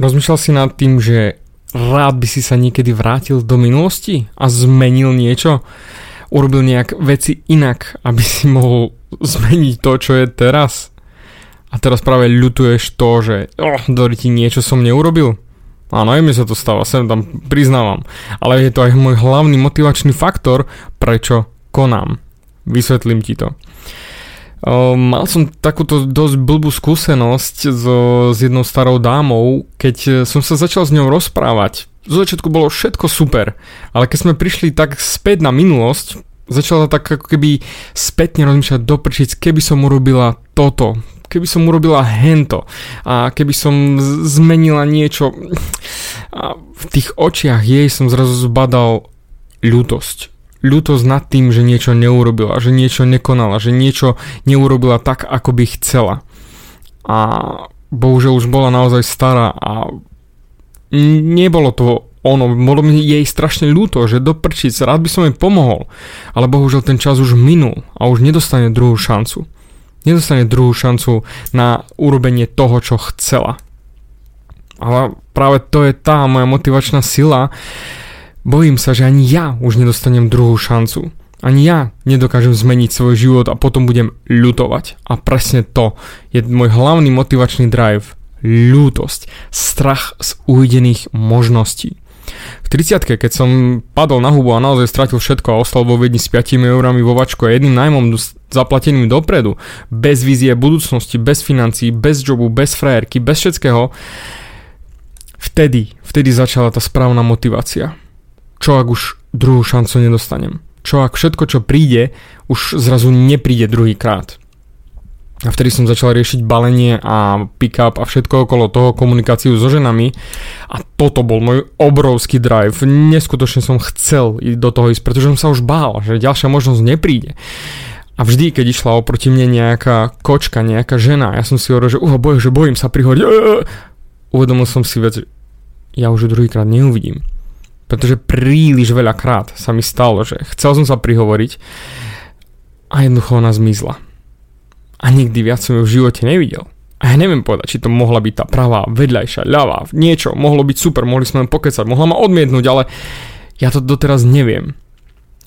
Rozmýšľal si nad tým, že rád by si sa niekedy vrátil do minulosti a zmenil niečo? Urobil nejak veci inak, aby si mohol zmeniť to, čo je teraz? A teraz práve ľutuješ to, že oh, ti niečo som neurobil? Áno, aj mi sa to stáva, sem tam priznávam. Ale je to aj môj hlavný motivačný faktor, prečo konám. Vysvetlím ti to. Uh, mal som takúto dosť blbú skúsenosť so, s jednou starou dámou, keď som sa začal s ňou rozprávať. Z začiatku bolo všetko super, ale keď sme prišli tak späť na minulosť, začala tak ako keby spätne rozmýšľať doprčiť, keby som urobila toto, keby som urobila hento a keby som zmenila niečo a v tých očiach jej som zrazu zbadal ľútosť ľútosť nad tým, že niečo neurobila, že niečo nekonala, že niečo neurobila tak, ako by chcela. A bohužiaľ už bola naozaj stará a nebolo to ono, bolo mi jej strašne ľúto, že do prčic, rád by som jej pomohol, ale bohužiaľ ten čas už minul a už nedostane druhú šancu. Nedostane druhú šancu na urobenie toho, čo chcela. Ale práve to je tá moja motivačná sila, Bojím sa, že ani ja už nedostanem druhú šancu. Ani ja nedokážem zmeniť svoj život a potom budem ľutovať. A presne to je môj hlavný motivačný drive. Ľútosť. Strach z uvidených možností. V 30 keď som padol na hubu a naozaj stratil všetko a ostal vo Viedni s 5 eurami vo vačku a jedným najmom zaplateným dopredu, bez vízie budúcnosti, bez financií, bez jobu, bez frajerky, bez všetkého, vtedy, vtedy začala tá správna motivácia čo ak už druhú šancu nedostanem? Čo ak všetko, čo príde, už zrazu nepríde druhý krát? A vtedy som začal riešiť balenie a pick-up a všetko okolo toho, komunikáciu so ženami. A toto bol môj obrovský drive. Neskutočne som chcel do toho ísť, pretože som sa už bál, že ďalšia možnosť nepríde. A vždy, keď išla oproti mne nejaká kočka, nejaká žena, ja som si hovoril, že uh, boj, že bojím sa prihodiť. Uvedomil som si vec, ja už druhýkrát neuvidím. Pretože príliš veľakrát sa mi stalo, že chcel som sa prihovoriť a jednoducho ona zmizla. A nikdy viac som ju v živote nevidel. A ja neviem povedať, či to mohla byť tá pravá, vedľajšia, ľavá, niečo, mohlo byť super, mohli sme len pokecať, mohla ma odmietnúť, ale ja to doteraz neviem.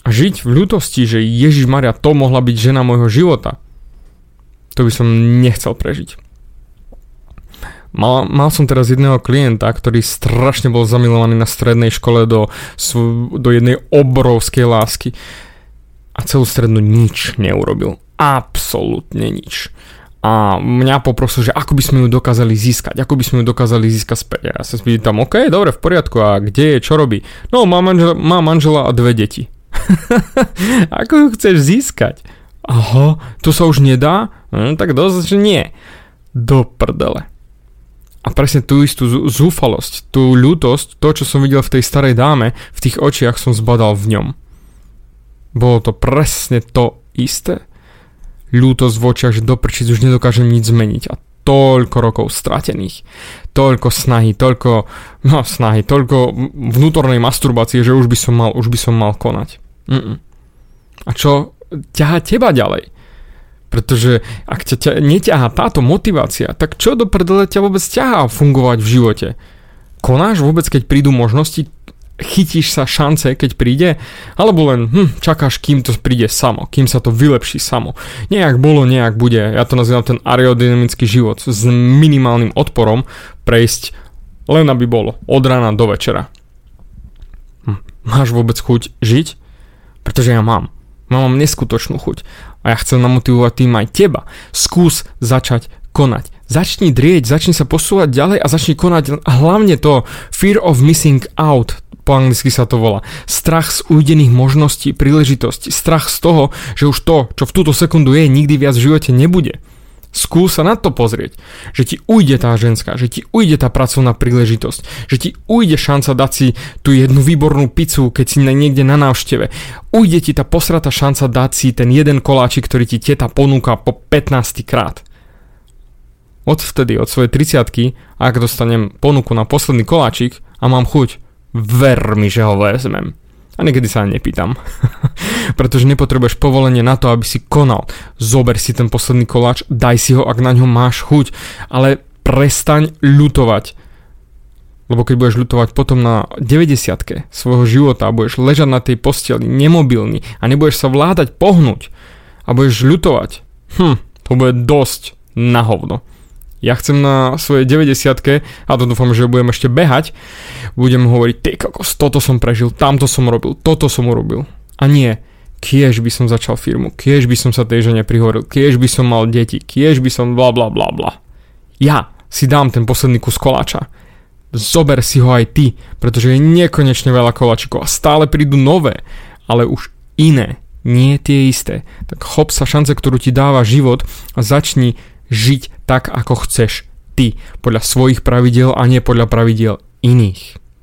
A žiť v ľútosti, že Ježiš Maria to mohla byť žena môjho života, to by som nechcel prežiť. Mal, mal som teraz jedného klienta, ktorý strašne bol zamilovaný na strednej škole do, do jednej obrovskej lásky a celú strednú nič neurobil. Absolútne nič. A mňa poprosil, že ako by sme ju dokázali získať, ako by sme ju dokázali získať späť. Ja sa spýtam, OK, dobre, v poriadku, a kde je, čo robí? No, má manžela, má manžela a dve deti. ako ju chceš získať? Aha, to sa už nedá? Hm, tak dosť, že nie. Do prdele a presne tú istú zúfalosť, tú ľútosť, to, čo som videl v tej starej dáme, v tých očiach som zbadal v ňom. Bolo to presne to isté. Ľútosť v očiach, že doprčiť už nedokážem nič zmeniť a toľko rokov stratených, toľko snahy, toľko, no snahy, toľko vnútornej masturbácie, že už by som mal, už by som mal konať. Mm-mm. A čo ťaha teba ďalej? Pretože ak ťa, ťa neťahá táto motivácia, tak čo do prdele ťa vôbec ťahá fungovať v živote? Konáš vôbec, keď prídu možnosti, chytíš sa šance, keď príde, alebo len hm, čakáš, kým to príde samo, kým sa to vylepší samo. Nejak bolo, nejak bude. Ja to nazývam ten aerodynamický život s minimálnym odporom prejsť len aby bolo od rána do večera. Hm, máš vôbec chuť žiť? Pretože ja mám. Mám neskutočnú chuť. A ja chcem namotivovať tým aj teba. Skús začať konať. Začni drieť, začni sa posúvať ďalej a začni konať hlavne to fear of missing out, po anglicky sa to volá. Strach z ujdených možností, príležitostí. Strach z toho, že už to, čo v túto sekundu je, nikdy viac v živote nebude. Skús sa na to pozrieť, že ti ujde tá ženská, že ti ujde tá pracovná príležitosť, že ti ujde šanca dať si tú jednu výbornú pizzu, keď si niekde na návšteve. Ujde ti tá posratá šanca dať si ten jeden koláčik, ktorý ti teta ponúka po 15 krát. Od vtedy, od svojej 30 ak dostanem ponuku na posledný koláčik a mám chuť, ver mi, že ho vezmem. A niekedy sa nepýtam. Pretože nepotrebuješ povolenie na to, aby si konal. Zober si ten posledný koláč, daj si ho, ak na ňo máš chuť. Ale prestaň ľutovať Lebo keď budeš ľutovať potom na 90 svojho života a budeš ležať na tej posteli nemobilný a nebudeš sa vládať pohnúť a budeš ľutovať, hm, to bude dosť na hovno. Ja chcem na svojej 90 a to dúfam, že budem ešte behať, budem hovoriť, ty kokos, toto som prežil, tamto som robil, toto som urobil. A nie, kiež by som začal firmu, kiež by som sa tej žene prihovoril, kiež by som mal deti, kiež by som bla bla bla bla. Ja si dám ten posledný kus koláča zober si ho aj ty, pretože je nekonečne veľa kolačikov a stále prídu nové, ale už iné, nie tie isté. Tak chop sa šance, ktorú ti dáva život a začni žiť tak, ako chceš ty, podľa svojich pravidel a nie podľa pravidel iných.